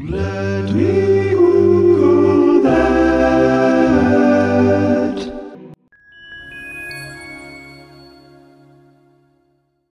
Let me Google that.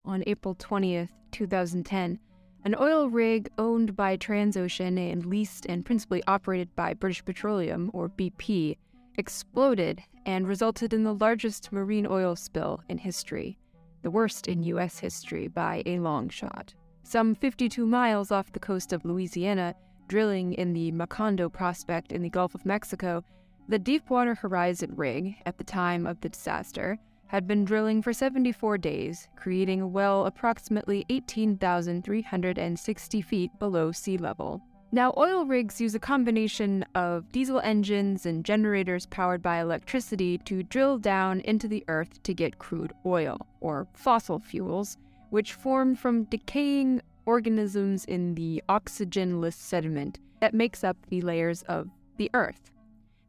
On April 20th, 2010, an oil rig owned by Transocean and leased and principally operated by British Petroleum, or BP, exploded and resulted in the largest marine oil spill in history, the worst in U.S. history by a long shot. Some 52 miles off the coast of Louisiana, drilling in the Macondo prospect in the Gulf of Mexico, the Deepwater Horizon rig, at the time of the disaster, had been drilling for 74 days, creating a well approximately 18,360 feet below sea level. Now, oil rigs use a combination of diesel engines and generators powered by electricity to drill down into the earth to get crude oil, or fossil fuels, which form from decaying organisms in the oxygenless sediment that makes up the layers of the earth.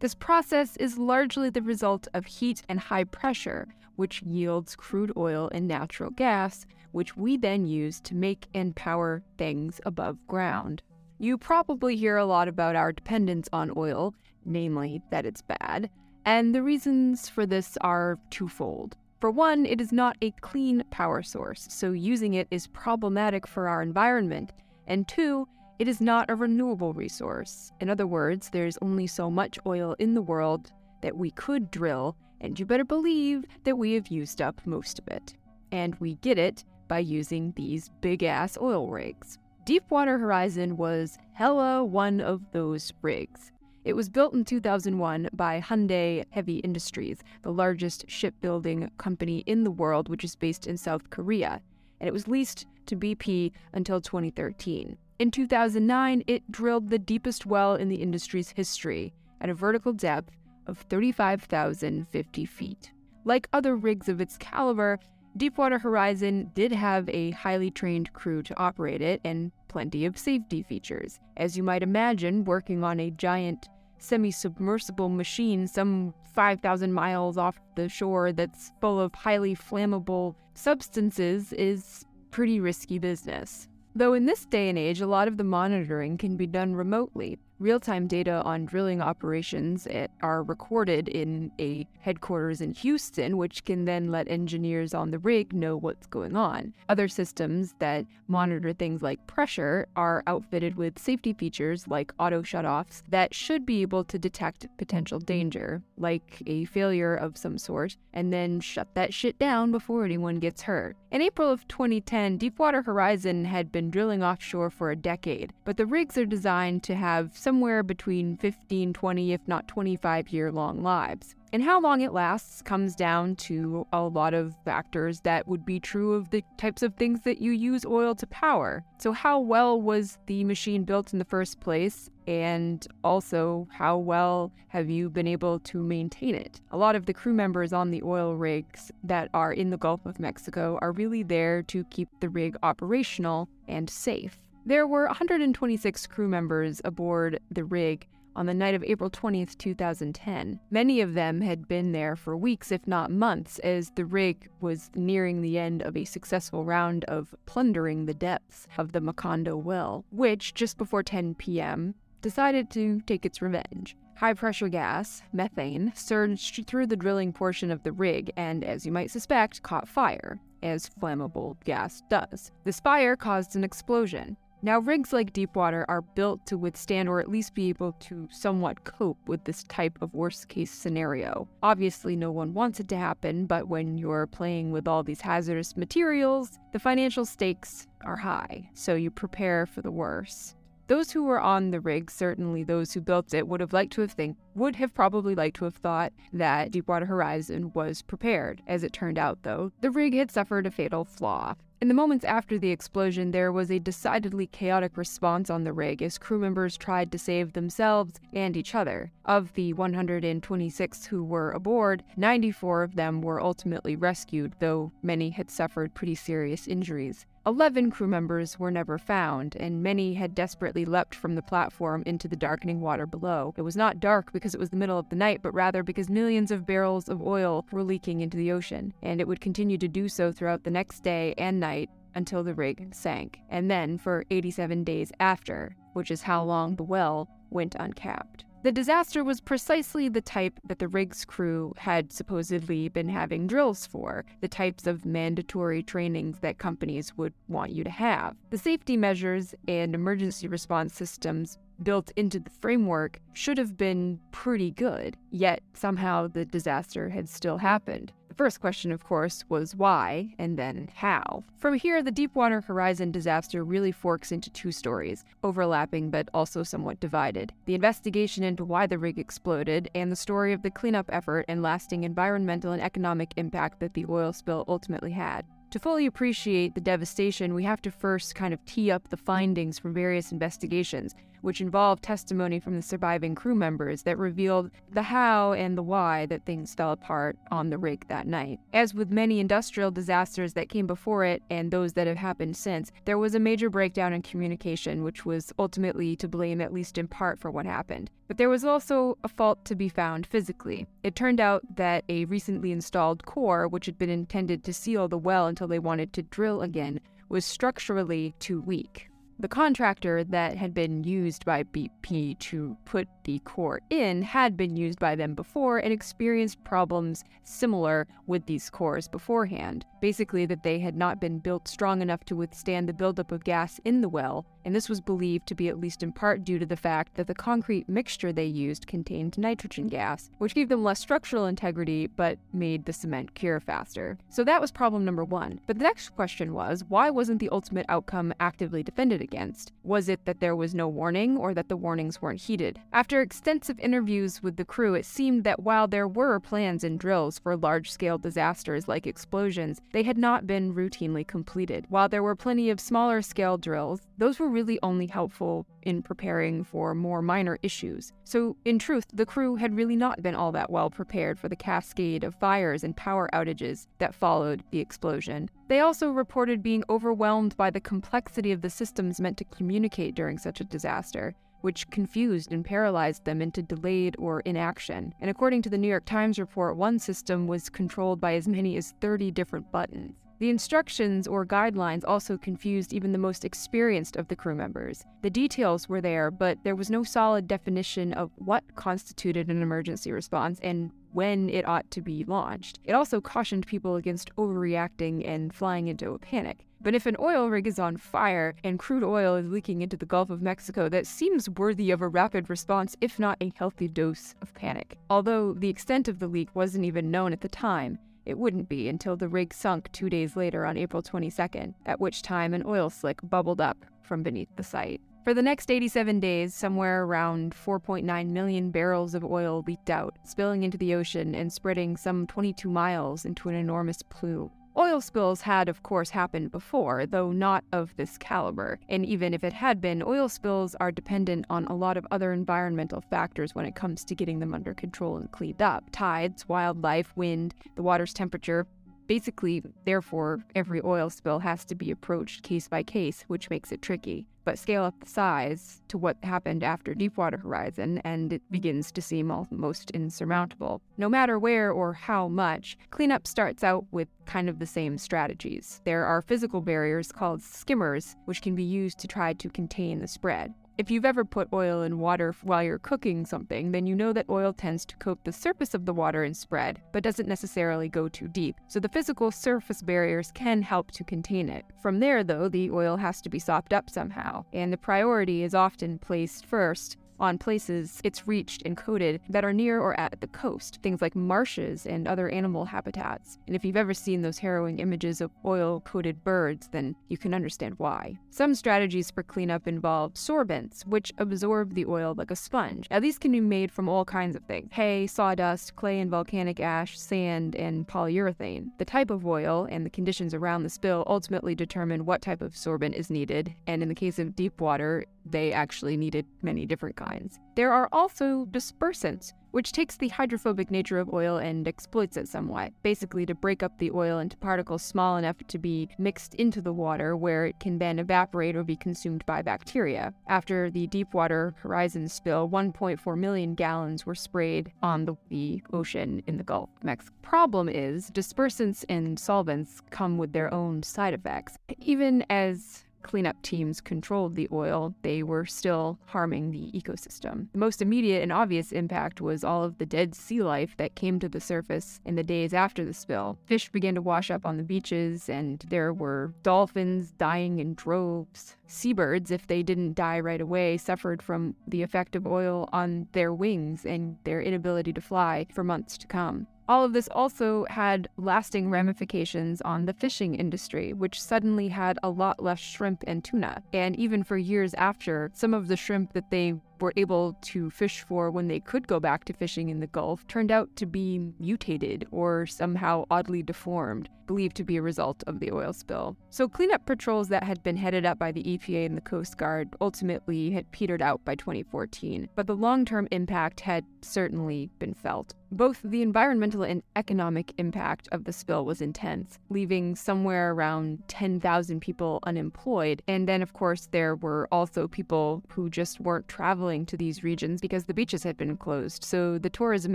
This process is largely the result of heat and high pressure, which yields crude oil and natural gas, which we then use to make and power things above ground. You probably hear a lot about our dependence on oil, namely that it's bad, and the reasons for this are twofold. For one, it is not a clean power source, so using it is problematic for our environment, and two, it is not a renewable resource. In other words, there's only so much oil in the world that we could drill, and you better believe that we have used up most of it. And we get it by using these big ass oil rigs. Deepwater Horizon was hella one of those rigs. It was built in 2001 by Hyundai Heavy Industries, the largest shipbuilding company in the world, which is based in South Korea, and it was leased to BP until 2013. In 2009, it drilled the deepest well in the industry's history at a vertical depth of 35,050 feet. Like other rigs of its caliber, Deepwater Horizon did have a highly trained crew to operate it and plenty of safety features. As you might imagine, working on a giant semi submersible machine some 5,000 miles off the shore that's full of highly flammable substances is pretty risky business. Though in this day and age, a lot of the monitoring can be done remotely. Real time data on drilling operations are recorded in a headquarters in Houston, which can then let engineers on the rig know what's going on. Other systems that monitor things like pressure are outfitted with safety features like auto shutoffs that should be able to detect potential danger, like a failure of some sort, and then shut that shit down before anyone gets hurt. In April of 2010, Deepwater Horizon had been drilling offshore for a decade, but the rigs are designed to have somewhere between 15, 20, if not 25 year long lives. And how long it lasts comes down to a lot of factors that would be true of the types of things that you use oil to power. So, how well was the machine built in the first place? And also, how well have you been able to maintain it? A lot of the crew members on the oil rigs that are in the Gulf of Mexico are really there to keep the rig operational and safe. There were 126 crew members aboard the rig on the night of April 20th, 2010. Many of them had been there for weeks, if not months, as the rig was nearing the end of a successful round of plundering the depths of the Macondo well, which, just before 10 p.m., decided to take its revenge. High pressure gas, methane, surged through the drilling portion of the rig and, as you might suspect, caught fire, as flammable gas does. This fire caused an explosion. Now, rigs like Deepwater are built to withstand or at least be able to somewhat cope with this type of worst case scenario. Obviously, no one wants it to happen, but when you're playing with all these hazardous materials, the financial stakes are high, so you prepare for the worst. Those who were on the rig, certainly those who built it, would have liked to have think would have probably liked to have thought that Deepwater Horizon was prepared. As it turned out, though, the rig had suffered a fatal flaw. In the moments after the explosion, there was a decidedly chaotic response on the rig as crew members tried to save themselves and each other. Of the 126 who were aboard, 94 of them were ultimately rescued, though many had suffered pretty serious injuries. Eleven crew members were never found, and many had desperately leapt from the platform into the darkening water below. It was not dark because it was the middle of the night, but rather because millions of barrels of oil were leaking into the ocean, and it would continue to do so throughout the next day and night until the rig sank, and then for 87 days after, which is how long the well went uncapped. The disaster was precisely the type that the rig's crew had supposedly been having drills for, the types of mandatory trainings that companies would want you to have. The safety measures and emergency response systems built into the framework should have been pretty good, yet somehow the disaster had still happened. The first question, of course, was why, and then how. From here, the Deepwater Horizon disaster really forks into two stories, overlapping but also somewhat divided. The investigation into why the rig exploded, and the story of the cleanup effort and lasting environmental and economic impact that the oil spill ultimately had. To fully appreciate the devastation, we have to first kind of tee up the findings from various investigations, which involved testimony from the surviving crew members that revealed the how and the why that things fell apart on the rig that night. As with many industrial disasters that came before it and those that have happened since, there was a major breakdown in communication, which was ultimately to blame, at least in part, for what happened. But there was also a fault to be found physically. It turned out that a recently installed core, which had been intended to seal the well until they wanted to drill again, was structurally too weak. The contractor that had been used by BP to put the core in had been used by them before and experienced problems similar with these cores beforehand. Basically, that they had not been built strong enough to withstand the buildup of gas in the well, and this was believed to be at least in part due to the fact that the concrete mixture they used contained nitrogen gas, which gave them less structural integrity but made the cement cure faster. So that was problem number one. But the next question was why wasn't the ultimate outcome actively defended against? Was it that there was no warning or that the warnings weren't heeded? After extensive interviews with the crew, it seemed that while there were plans and drills for large scale disasters like explosions, they had not been routinely completed. While there were plenty of smaller scale drills, those were really only helpful in preparing for more minor issues. So, in truth, the crew had really not been all that well prepared for the cascade of fires and power outages that followed the explosion. They also reported being overwhelmed by the complexity of the systems meant to communicate during such a disaster which confused and paralyzed them into delayed or inaction. And according to the New York Times report, one system was controlled by as many as 30 different buttons. The instructions or guidelines also confused even the most experienced of the crew members. The details were there, but there was no solid definition of what constituted an emergency response and when it ought to be launched. It also cautioned people against overreacting and flying into a panic. But if an oil rig is on fire and crude oil is leaking into the Gulf of Mexico, that seems worthy of a rapid response, if not a healthy dose of panic. Although the extent of the leak wasn't even known at the time, it wouldn't be until the rig sunk two days later on April 22nd, at which time an oil slick bubbled up from beneath the site. For the next 87 days, somewhere around 4.9 million barrels of oil leaked out, spilling into the ocean and spreading some 22 miles into an enormous plume. Oil spills had, of course, happened before, though not of this caliber. And even if it had been, oil spills are dependent on a lot of other environmental factors when it comes to getting them under control and cleaned up tides, wildlife, wind, the water's temperature. Basically, therefore, every oil spill has to be approached case by case, which makes it tricky. But scale up the size to what happened after Deepwater Horizon, and it begins to seem almost insurmountable. No matter where or how much, cleanup starts out with kind of the same strategies. There are physical barriers called skimmers, which can be used to try to contain the spread. If you've ever put oil in water while you're cooking something, then you know that oil tends to coat the surface of the water and spread, but doesn't necessarily go too deep. So the physical surface barriers can help to contain it. From there, though, the oil has to be sopped up somehow, and the priority is often placed first on places it's reached and coated that are near or at the coast, things like marshes and other animal habitats. And if you've ever seen those harrowing images of oil coated birds, then you can understand why. Some strategies for cleanup involve sorbents, which absorb the oil like a sponge. Now, these can be made from all kinds of things hay, sawdust, clay and volcanic ash, sand, and polyurethane. The type of oil and the conditions around the spill ultimately determine what type of sorbent is needed, and in the case of deep water, they actually needed many different kinds. There are also dispersants, which takes the hydrophobic nature of oil and exploits it somewhat, basically to break up the oil into particles small enough to be mixed into the water where it can then evaporate or be consumed by bacteria. After the Deepwater Horizon spill, 1.4 million gallons were sprayed on the, ocean in the Gulf Mexico. Problem is, dispersants and solvents come with their own side effects. Even as cleanup teams controlled the oil, they were still harming the ecosystem. The most immediate and obvious impact was all of the dead sea life that came to the surface in the days after the spill. Fish began to wash up on the beaches, and there were dolphins dying in droves. Seabirds, if they didn't die right away, suffered from the effect of oil on their wings and their inability to fly for months to come. All of this also had lasting ramifications on the fishing industry, which suddenly had a lot less shrimp and tuna. And even for years after, some of the shrimp that they were able to fish for when they could go back to fishing in the Gulf turned out to be mutated or somehow oddly deformed, believed to be a result of the oil spill. So, cleanup patrols that had been headed up by the EPA and the Coast Guard ultimately had petered out by 2014, but the long term impact had certainly been felt. Both the environmental and economic impact of the spill was intense, leaving somewhere around 10,000 people unemployed. And then, of course, there were also people who just weren't traveling to these regions because the beaches had been closed, so the tourism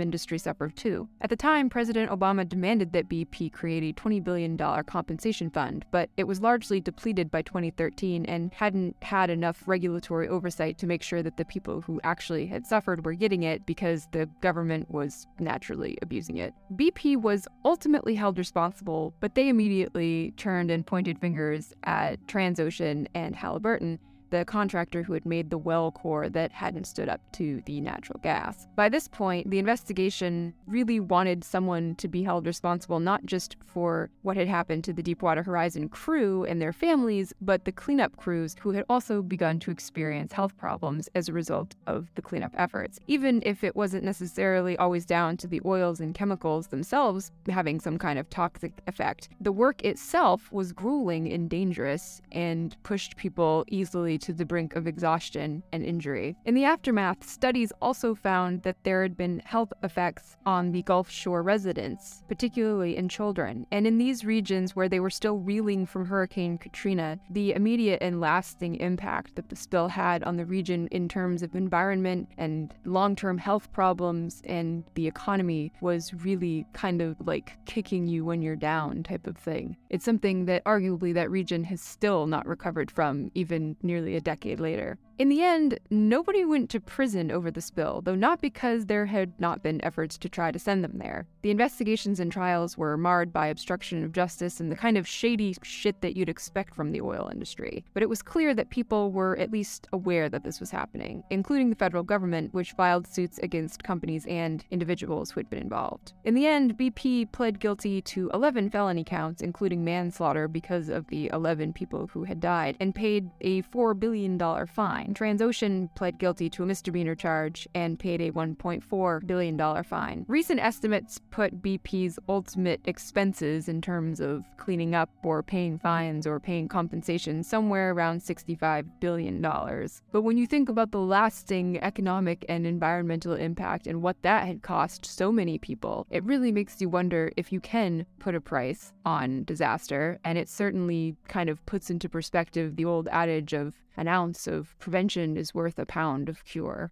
industry suffered too. At the time, President Obama demanded that BP create a $20 billion compensation fund, but it was largely depleted by 2013 and hadn't had enough regulatory oversight to make sure that the people who actually had suffered were getting it because the government was naturally abusing it. BP was ultimately held responsible, but they immediately turned and pointed fingers at Transocean and Halliburton the contractor who had made the well core that hadn't stood up to the natural gas. By this point, the investigation really wanted someone to be held responsible not just for what had happened to the Deepwater Horizon crew and their families, but the cleanup crews who had also begun to experience health problems as a result of the cleanup efforts. Even if it wasn't necessarily always down to the oils and chemicals themselves having some kind of toxic effect, the work itself was grueling and dangerous and pushed people easily to the brink of exhaustion and injury. In the aftermath, studies also found that there had been health effects on the Gulf Shore residents, particularly in children. And in these regions where they were still reeling from Hurricane Katrina, the immediate and lasting impact that the spill had on the region in terms of environment and long term health problems and the economy was really kind of like kicking you when you're down type of thing. It's something that arguably that region has still not recovered from, even nearly a decade later. In the end, nobody went to prison over the spill, though not because there had not been efforts to try to send them there. The investigations and trials were marred by obstruction of justice and the kind of shady shit that you'd expect from the oil industry. But it was clear that people were at least aware that this was happening, including the federal government, which filed suits against companies and individuals who had been involved. In the end, BP pled guilty to 11 felony counts, including manslaughter because of the 11 people who had died, and paid a $4 billion fine. Transocean pled guilty to a misdemeanor charge and paid a $1.4 billion fine. Recent estimates put BP's ultimate expenses in terms of cleaning up or paying fines or paying compensation somewhere around $65 billion. But when you think about the lasting economic and environmental impact and what that had cost so many people, it really makes you wonder if you can put a price on disaster. And it certainly kind of puts into perspective the old adage of an ounce of prevention is worth a pound of cure.